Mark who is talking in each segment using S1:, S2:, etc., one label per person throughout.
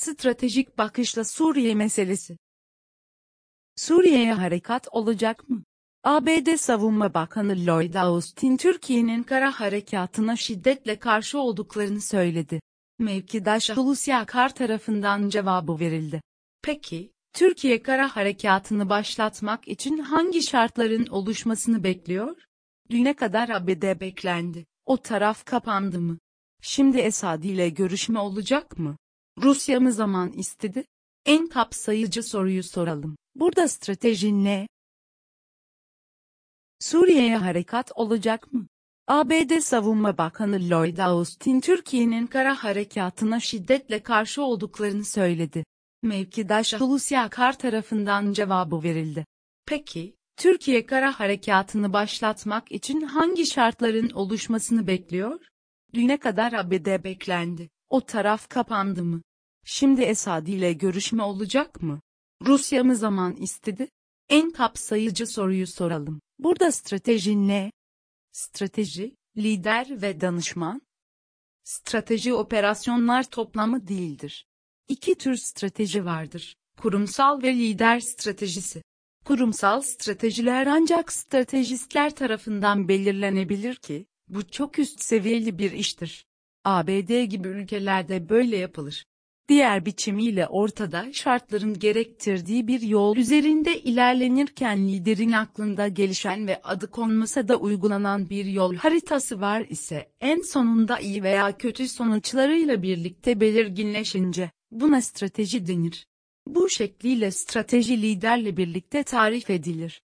S1: Stratejik bakışla Suriye meselesi. Suriye'ye harekat olacak mı? ABD Savunma Bakanı Lloyd Austin Türkiye'nin kara harekatına şiddetle karşı olduklarını söyledi. Mevkidaş Hulusi Akar tarafından cevabı verildi. Peki, Türkiye kara harekatını başlatmak için hangi şartların oluşmasını bekliyor? Düne kadar ABD beklendi. O taraf kapandı mı? Şimdi Esad ile görüşme olacak mı? Rusya mı zaman istedi? En kapsayıcı soruyu soralım. Burada strateji ne? Suriye'ye harekat olacak mı? ABD Savunma Bakanı Lloyd Austin Türkiye'nin kara harekatına şiddetle karşı olduklarını söyledi. Mevkidaş Hulusi Akar tarafından cevabı verildi. Peki, Türkiye kara harekatını başlatmak için hangi şartların oluşmasını bekliyor? Düne kadar ABD beklendi. O taraf kapandı mı? Şimdi Esad ile görüşme olacak mı? Rusya mı zaman istedi? En kapsayıcı soruyu soralım. Burada strateji ne? Strateji, lider ve danışman. Strateji operasyonlar toplamı değildir. İki tür strateji vardır. Kurumsal ve lider stratejisi. Kurumsal stratejiler ancak stratejistler tarafından belirlenebilir ki, bu çok üst seviyeli bir iştir. ABD gibi ülkelerde böyle yapılır. Diğer biçimiyle ortada şartların gerektirdiği bir yol üzerinde ilerlenirken liderin aklında gelişen ve adı konmasa da uygulanan bir yol haritası var ise en sonunda iyi veya kötü sonuçlarıyla birlikte belirginleşince buna strateji denir. Bu şekliyle strateji liderle birlikte tarif edilir.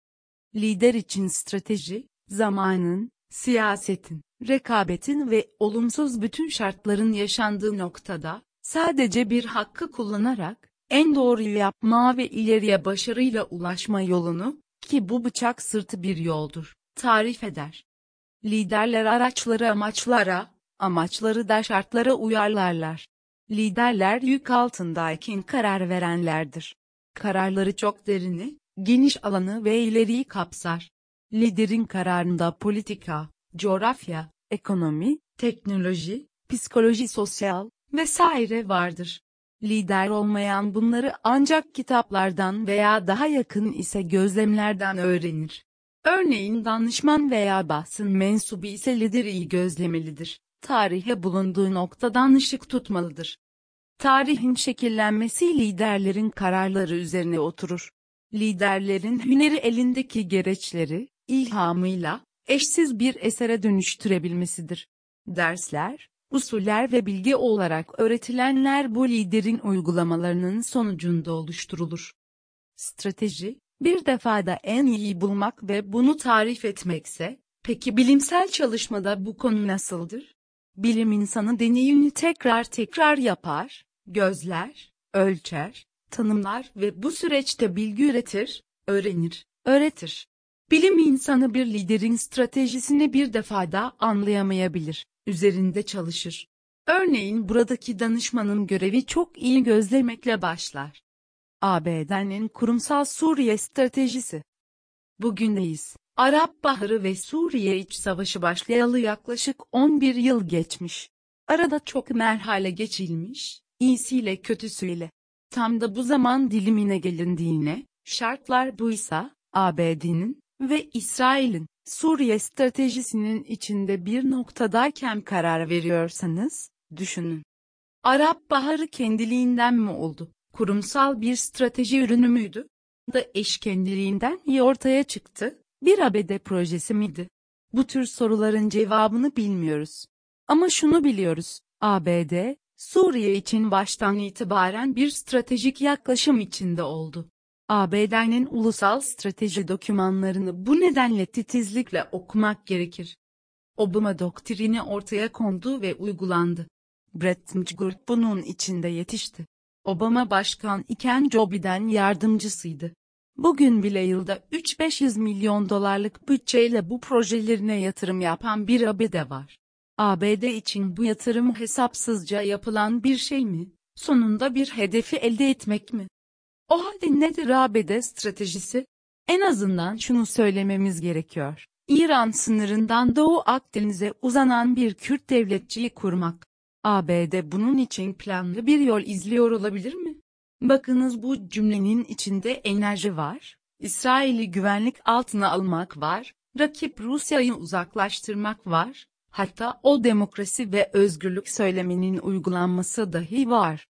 S1: Lider için strateji, zamanın, siyasetin, rekabetin ve olumsuz bütün şartların yaşandığı noktada, sadece bir hakkı kullanarak, en doğruyu yapma ve ileriye başarıyla ulaşma yolunu, ki bu bıçak sırtı bir yoldur, tarif eder. Liderler araçları amaçlara, amaçları da şartlara uyarlarlar. Liderler yük altındayken karar verenlerdir. Kararları çok derini, geniş alanı ve ileriyi kapsar. Liderin kararında politika, coğrafya, ekonomi, teknoloji, psikoloji sosyal, vesaire vardır. Lider olmayan bunları ancak kitaplardan veya daha yakın ise gözlemlerden öğrenir. Örneğin danışman veya bahsın mensubu ise lideri iyi gözlemelidir. Tarihe bulunduğu noktadan ışık tutmalıdır. Tarihin şekillenmesi liderlerin kararları üzerine oturur. Liderlerin hüneri elindeki gereçleri, ilhamıyla, eşsiz bir esere dönüştürebilmesidir. Dersler, usuller ve bilgi olarak öğretilenler bu liderin uygulamalarının sonucunda oluşturulur. Strateji, bir defada en iyi bulmak ve bunu tarif etmekse, peki bilimsel çalışmada bu konu nasıldır? Bilim insanı deneyini tekrar tekrar yapar, gözler, ölçer, tanımlar ve bu süreçte bilgi üretir, öğrenir, öğretir. Bilim insanı bir liderin stratejisini bir defada anlayamayabilir, üzerinde çalışır. Örneğin buradaki danışmanın görevi çok iyi gözlemekle başlar. ABD'nin kurumsal Suriye stratejisi. Bugündeyiz. Arap Baharı ve Suriye iç savaşı başlayalı yaklaşık 11 yıl geçmiş. Arada çok merhale geçilmiş, iyisiyle kötüsüyle. Tam da bu zaman dilimine gelindiğine, şartlar buysa, ABD'nin ve İsrail'in Suriye stratejisinin içinde bir noktadayken karar veriyorsanız, düşünün. Arap Baharı kendiliğinden mi oldu? Kurumsal bir strateji ürünü müydü? Da eş kendiliğinden mi ortaya çıktı? Bir ABD projesi miydi? Bu tür soruların cevabını bilmiyoruz. Ama şunu biliyoruz, ABD, Suriye için baştan itibaren bir stratejik yaklaşım içinde oldu. ABD'nin ulusal strateji dokümanlarını bu nedenle titizlikle okumak gerekir. Obama doktrini ortaya kondu ve uygulandı. Brett Mcgurt bunun içinde yetişti. Obama başkan iken Joe Biden yardımcısıydı. Bugün bile yılda 3-500 milyon dolarlık bütçeyle bu projelerine yatırım yapan bir ABD var. ABD için bu yatırım hesapsızca yapılan bir şey mi? Sonunda bir hedefi elde etmek mi? O halde nedir ABD stratejisi? En azından şunu söylememiz gerekiyor. İran sınırından Doğu Akdeniz'e uzanan bir Kürt devletçiyi kurmak. ABD bunun için planlı bir yol izliyor olabilir mi? Bakınız bu cümlenin içinde enerji var, İsrail'i güvenlik altına almak var, rakip Rusya'yı uzaklaştırmak var, hatta o demokrasi ve özgürlük söyleminin uygulanması dahi var.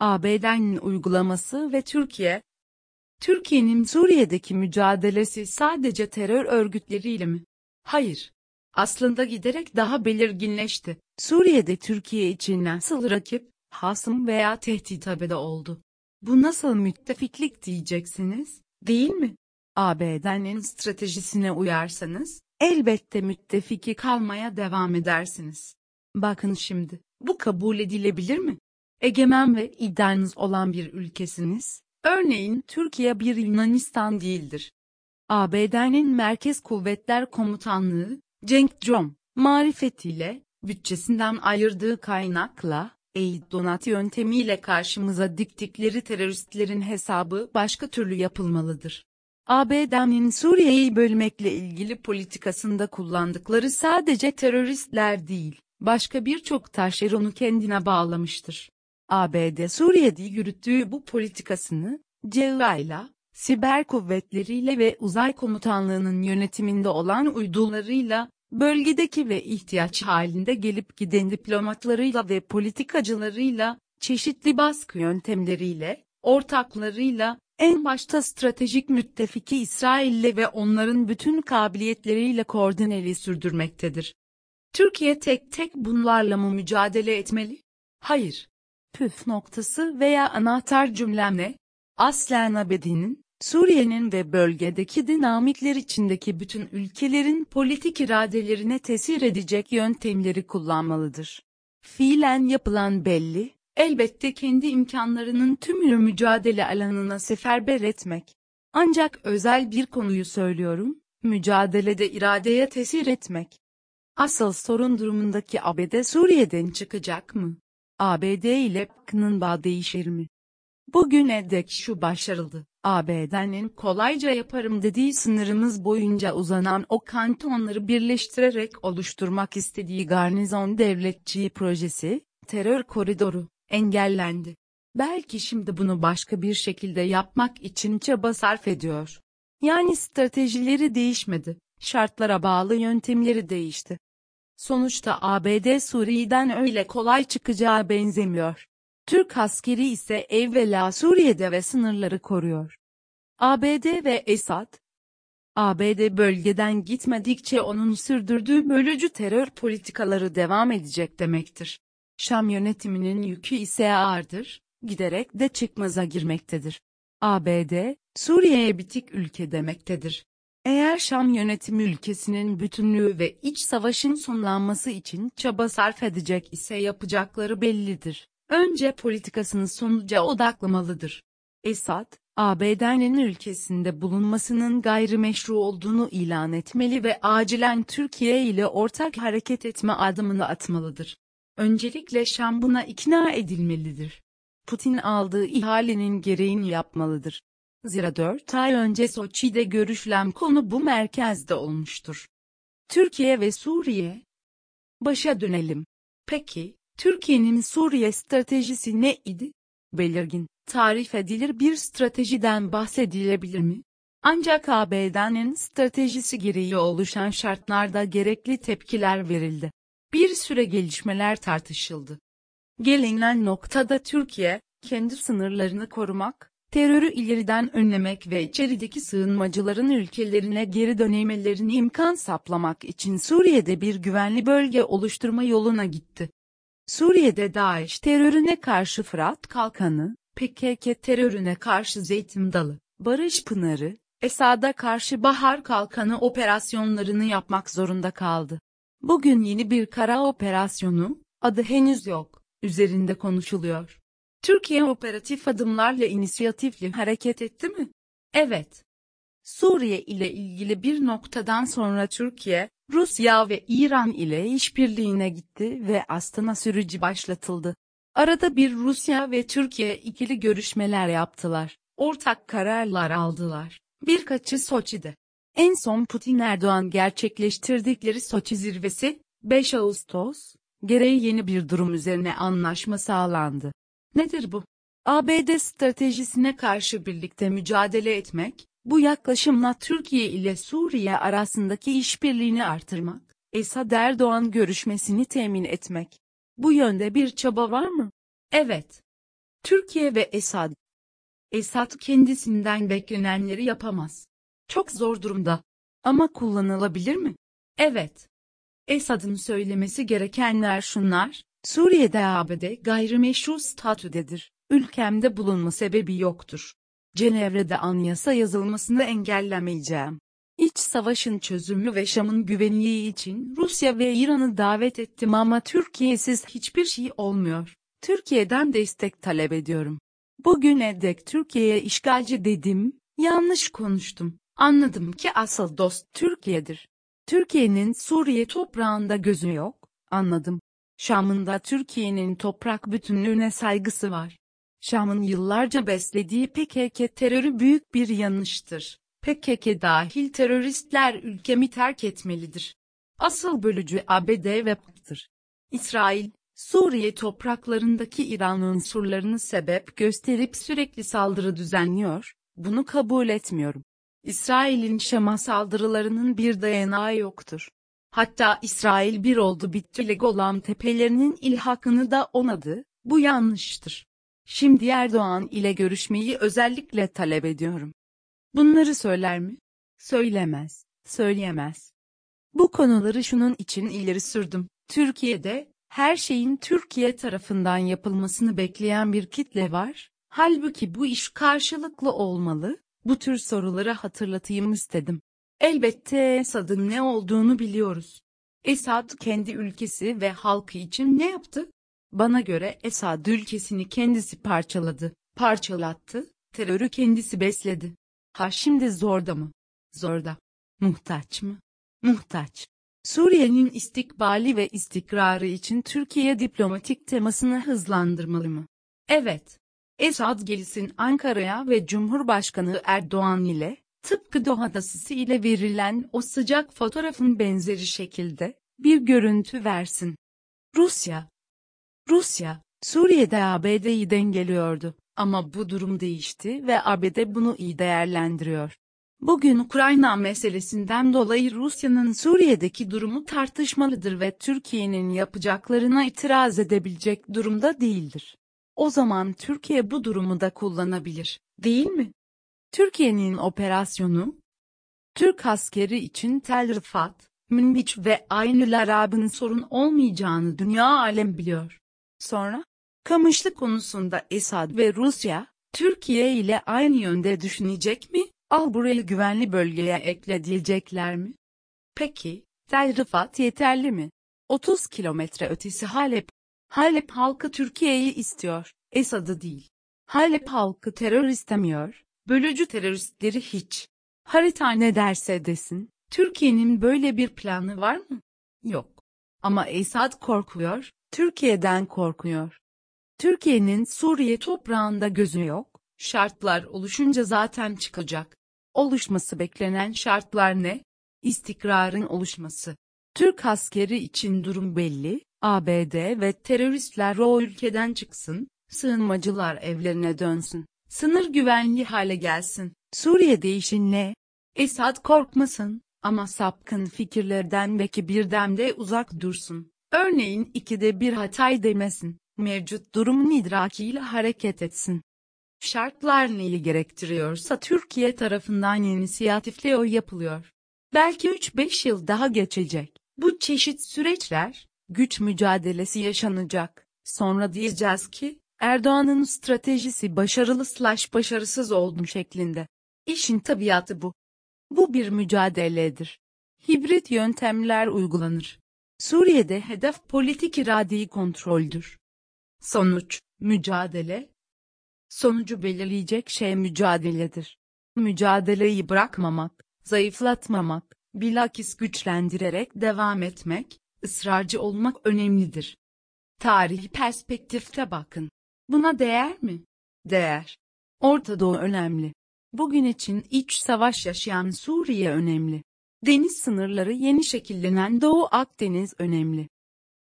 S1: ABD'nin uygulaması ve Türkiye, Türkiye'nin Suriye'deki mücadelesi sadece terör örgütleriyle mi? Hayır. Aslında giderek daha belirginleşti. Suriye'de Türkiye için nasıl rakip, hasım veya tehdit abede oldu. Bu nasıl müttefiklik diyeceksiniz, değil mi? ABD'nin stratejisine uyarsanız, elbette müttefiki kalmaya devam edersiniz. Bakın şimdi, bu kabul edilebilir mi? Egemen ve iddianız olan bir ülkesiniz, örneğin Türkiye bir Yunanistan değildir. ABD'nin Merkez Kuvvetler Komutanlığı, Cenk Com, marifetiyle, bütçesinden ayırdığı kaynakla, aid donat yöntemiyle karşımıza diktikleri teröristlerin hesabı başka türlü yapılmalıdır. ABD'nin Suriye'yi bölmekle ilgili politikasında kullandıkları sadece teröristler değil, başka birçok taşeronu kendine bağlamıştır. ABD Suriye'de yürüttüğü bu politikasını, CIA siber kuvvetleriyle ve uzay komutanlığının yönetiminde olan uydularıyla, bölgedeki ve ihtiyaç halinde gelip giden diplomatlarıyla ve politikacılarıyla, çeşitli baskı yöntemleriyle, ortaklarıyla, en başta stratejik müttefiki İsrail'le ve onların bütün kabiliyetleriyle koordineli sürdürmektedir. Türkiye tek tek bunlarla mı mücadele etmeli? Hayır. Püf noktası veya anahtar cümlem ne? Aslen abedinin, Suriye'nin ve bölgedeki dinamikler içindeki bütün ülkelerin politik iradelerine tesir edecek yöntemleri kullanmalıdır. Fiilen yapılan belli, elbette kendi imkanlarının tümünü mücadele alanına seferber etmek. Ancak özel bir konuyu söylüyorum, mücadelede iradeye tesir etmek. Asıl sorun durumundaki ABD Suriye'den çıkacak mı? ABD ile PKK'nın bağ değişir mi? Bugüne dek şu başarıldı. ABD'nin kolayca yaparım dediği sınırımız boyunca uzanan o kantonları birleştirerek oluşturmak istediği garnizon devletçiği projesi, terör koridoru, engellendi. Belki şimdi bunu başka bir şekilde yapmak için çaba sarf ediyor. Yani stratejileri değişmedi, şartlara bağlı yöntemleri değişti. Sonuçta ABD Suriye'den öyle kolay çıkacağı benzemiyor. Türk askeri ise evvela Suriye'de ve sınırları koruyor. ABD ve Esad, ABD bölgeden gitmedikçe onun sürdürdüğü bölücü terör politikaları devam edecek demektir. Şam yönetiminin yükü ise ağırdır, giderek de çıkmaza girmektedir. ABD, Suriye'ye bitik ülke demektedir. Eğer Şam yönetimi ülkesinin bütünlüğü ve iç savaşın sonlanması için çaba sarf edecek ise yapacakları bellidir. Önce politikasını sonuca odaklamalıdır. Esad, ABD'nin ülkesinde bulunmasının gayrimeşru olduğunu ilan etmeli ve acilen Türkiye ile ortak hareket etme adımını atmalıdır. Öncelikle Şam buna ikna edilmelidir. Putin aldığı ihalenin gereğini yapmalıdır. Zira 4 ay önce Soçi'de görüşülen konu bu merkezde olmuştur. Türkiye ve Suriye. Başa dönelim. Peki, Türkiye'nin Suriye stratejisi ne idi? Belirgin, tarif edilir bir stratejiden bahsedilebilir mi? Ancak ABD'nin stratejisi gereği oluşan şartlarda gerekli tepkiler verildi. Bir süre gelişmeler tartışıldı. Gelinen noktada Türkiye, kendi sınırlarını korumak, terörü ileriden önlemek ve içerideki sığınmacıların ülkelerine geri dönemelerini imkan saplamak için Suriye'de bir güvenli bölge oluşturma yoluna gitti. Suriye'de DAEŞ terörüne karşı Fırat Kalkanı, PKK terörüne karşı Zeytin Dalı, Barış Pınarı, Esad'a karşı Bahar Kalkanı operasyonlarını yapmak zorunda kaldı. Bugün yeni bir kara operasyonu, adı henüz yok, üzerinde konuşuluyor. Türkiye operatif adımlarla inisiyatifli hareket etti mi? Evet. Suriye ile ilgili bir noktadan sonra Türkiye, Rusya ve İran ile işbirliğine gitti ve Astana süreci başlatıldı. Arada bir Rusya ve Türkiye ikili görüşmeler yaptılar. Ortak kararlar aldılar. Birkaçı Soçi'de. En son Putin Erdoğan gerçekleştirdikleri Soçi zirvesi, 5 Ağustos, gereği yeni bir durum üzerine anlaşma sağlandı. Nedir bu? ABD stratejisine karşı birlikte mücadele etmek, bu yaklaşımla Türkiye ile Suriye arasındaki işbirliğini artırmak, Esad Erdoğan görüşmesini temin etmek. Bu yönde bir çaba var mı? Evet. Türkiye ve Esad. Esad kendisinden beklenenleri yapamaz. Çok zor durumda. Ama kullanılabilir mi? Evet. Esad'ın söylemesi gerekenler şunlar, Suriye'de ABD gayrimeşru statüdedir. Ülkemde bulunma sebebi yoktur. Cenevre'de anayasa yazılmasını engellemeyeceğim. İç savaşın çözümü ve Şam'ın güvenliği için Rusya ve İran'ı davet ettim ama Türkiye'siz hiçbir şey olmuyor. Türkiye'den destek talep ediyorum. Bugüne dek Türkiye'ye işgalci dedim, yanlış konuştum. Anladım ki asıl dost Türkiye'dir. Türkiye'nin Suriye toprağında gözü yok, anladım. Şam'ın da Türkiye'nin toprak bütünlüğüne saygısı var. Şam'ın yıllarca beslediği PKK terörü büyük bir yanlıştır. PKK dahil teröristler ülkemi terk etmelidir. Asıl bölücü ABD ve PKK'tır. İsrail, Suriye topraklarındaki İran unsurlarını sebep gösterip sürekli saldırı düzenliyor, bunu kabul etmiyorum. İsrail'in Şam'a saldırılarının bir dayanağı yoktur. Hatta İsrail bir oldu bitti Golan tepelerinin ilhakını da onadı, bu yanlıştır. Şimdi Erdoğan ile görüşmeyi özellikle talep ediyorum. Bunları söyler mi? Söylemez, söyleyemez. Bu konuları şunun için ileri sürdüm. Türkiye'de, her şeyin Türkiye tarafından yapılmasını bekleyen bir kitle var, halbuki bu iş karşılıklı olmalı, bu tür soruları hatırlatayım istedim. Elbette Esad'ın ne olduğunu biliyoruz. Esad kendi ülkesi ve halkı için ne yaptı? Bana göre Esad ülkesini kendisi parçaladı, parçalattı, terörü kendisi besledi. Ha şimdi zorda mı? Zorda. Muhtaç mı? Muhtaç. Suriye'nin istikbali ve istikrarı için Türkiye diplomatik temasını hızlandırmalı mı? Evet. Esad gelsin Ankara'ya ve Cumhurbaşkanı Erdoğan ile, tıpkı Doha Sisi ile verilen o sıcak fotoğrafın benzeri şekilde, bir görüntü versin. Rusya. Rusya, Suriye'de ABD'yi dengeliyordu. Ama bu durum değişti ve ABD bunu iyi değerlendiriyor. Bugün Ukrayna meselesinden dolayı Rusya'nın Suriye'deki durumu tartışmalıdır ve Türkiye'nin yapacaklarına itiraz edebilecek durumda değildir. O zaman Türkiye bu durumu da kullanabilir, değil mi? Türkiye'nin operasyonu, Türk askeri için Tel Rifat, Münbiç ve Aynül Arab'ın sorun olmayacağını dünya alem biliyor. Sonra, Kamışlı konusunda Esad ve Rusya, Türkiye ile aynı yönde düşünecek mi? Al burayı güvenli bölgeye ekle diyecekler mi? Peki, Tel Rifat yeterli mi? 30 kilometre ötesi Halep. Halep halkı Türkiye'yi istiyor, Esad'ı değil. Halep halkı terör istemiyor, bölücü teröristleri hiç. Harita ne derse desin, Türkiye'nin böyle bir planı var mı? Yok. Ama Esad korkuyor, Türkiye'den korkuyor. Türkiye'nin Suriye toprağında gözü yok, şartlar oluşunca zaten çıkacak. Oluşması beklenen şartlar ne? İstikrarın oluşması. Türk askeri için durum belli, ABD ve teröristler o ülkeden çıksın, sığınmacılar evlerine dönsün, sınır güvenli hale gelsin. Suriye'de işin ne? Esad korkmasın, ama sapkın fikirlerden ve kibirden uzak dursun. Örneğin ikide bir hatay demesin mevcut durumun idrakiyle hareket etsin. Şartlar neyi gerektiriyorsa Türkiye tarafından inisiyatifle o yapılıyor. Belki 3-5 yıl daha geçecek. Bu çeşit süreçler, güç mücadelesi yaşanacak. Sonra diyeceğiz ki, Erdoğan'ın stratejisi başarılı slash başarısız oldu şeklinde. İşin tabiatı bu. Bu bir mücadeledir. Hibrit yöntemler uygulanır. Suriye'de hedef politik iradeyi kontroldür. Sonuç, mücadele. Sonucu belirleyecek şey mücadeledir. Mücadeleyi bırakmamak, zayıflatmamak, bilakis güçlendirerek devam etmek, ısrarcı olmak önemlidir. Tarihi perspektifte bakın. Buna değer mi? Değer. Orta Doğu önemli. Bugün için iç savaş yaşayan Suriye önemli. Deniz sınırları yeni şekillenen Doğu Akdeniz önemli.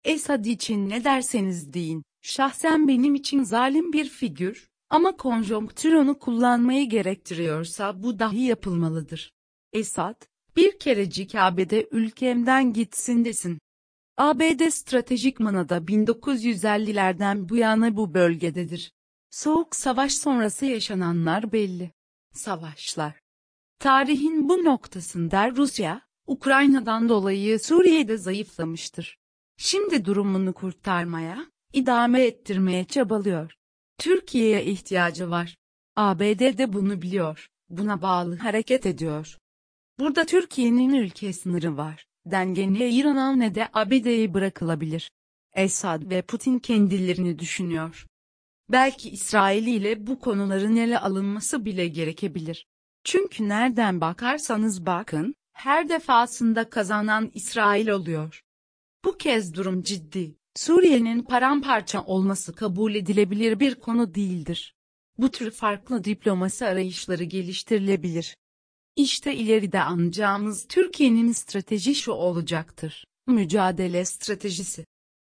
S1: Esad için ne derseniz deyin, şahsen benim için zalim bir figür, ama konjonktür onu kullanmayı gerektiriyorsa bu dahi yapılmalıdır. Esad, bir kerecik ABD ülkemden gitsin desin. ABD stratejik manada 1950'lerden bu yana bu bölgededir. Soğuk savaş sonrası yaşananlar belli. Savaşlar. Tarihin bu noktasında Rusya, Ukrayna'dan dolayı Suriye'de zayıflamıştır. Şimdi durumunu kurtarmaya, idame ettirmeye çabalıyor. Türkiye'ye ihtiyacı var. ABD de bunu biliyor, buna bağlı hareket ediyor. Burada Türkiye'nin ülke sınırı var. Denge ne İran'a ne de ABD'ye bırakılabilir. Esad ve Putin kendilerini düşünüyor. Belki İsrail ile bu konuların ele alınması bile gerekebilir. Çünkü nereden bakarsanız bakın, her defasında kazanan İsrail oluyor. Bu kez durum ciddi. Suriye'nin paramparça olması kabul edilebilir bir konu değildir. Bu tür farklı diplomasi arayışları geliştirilebilir. İşte ileride anacağımız Türkiye'nin strateji şu olacaktır. Mücadele stratejisi.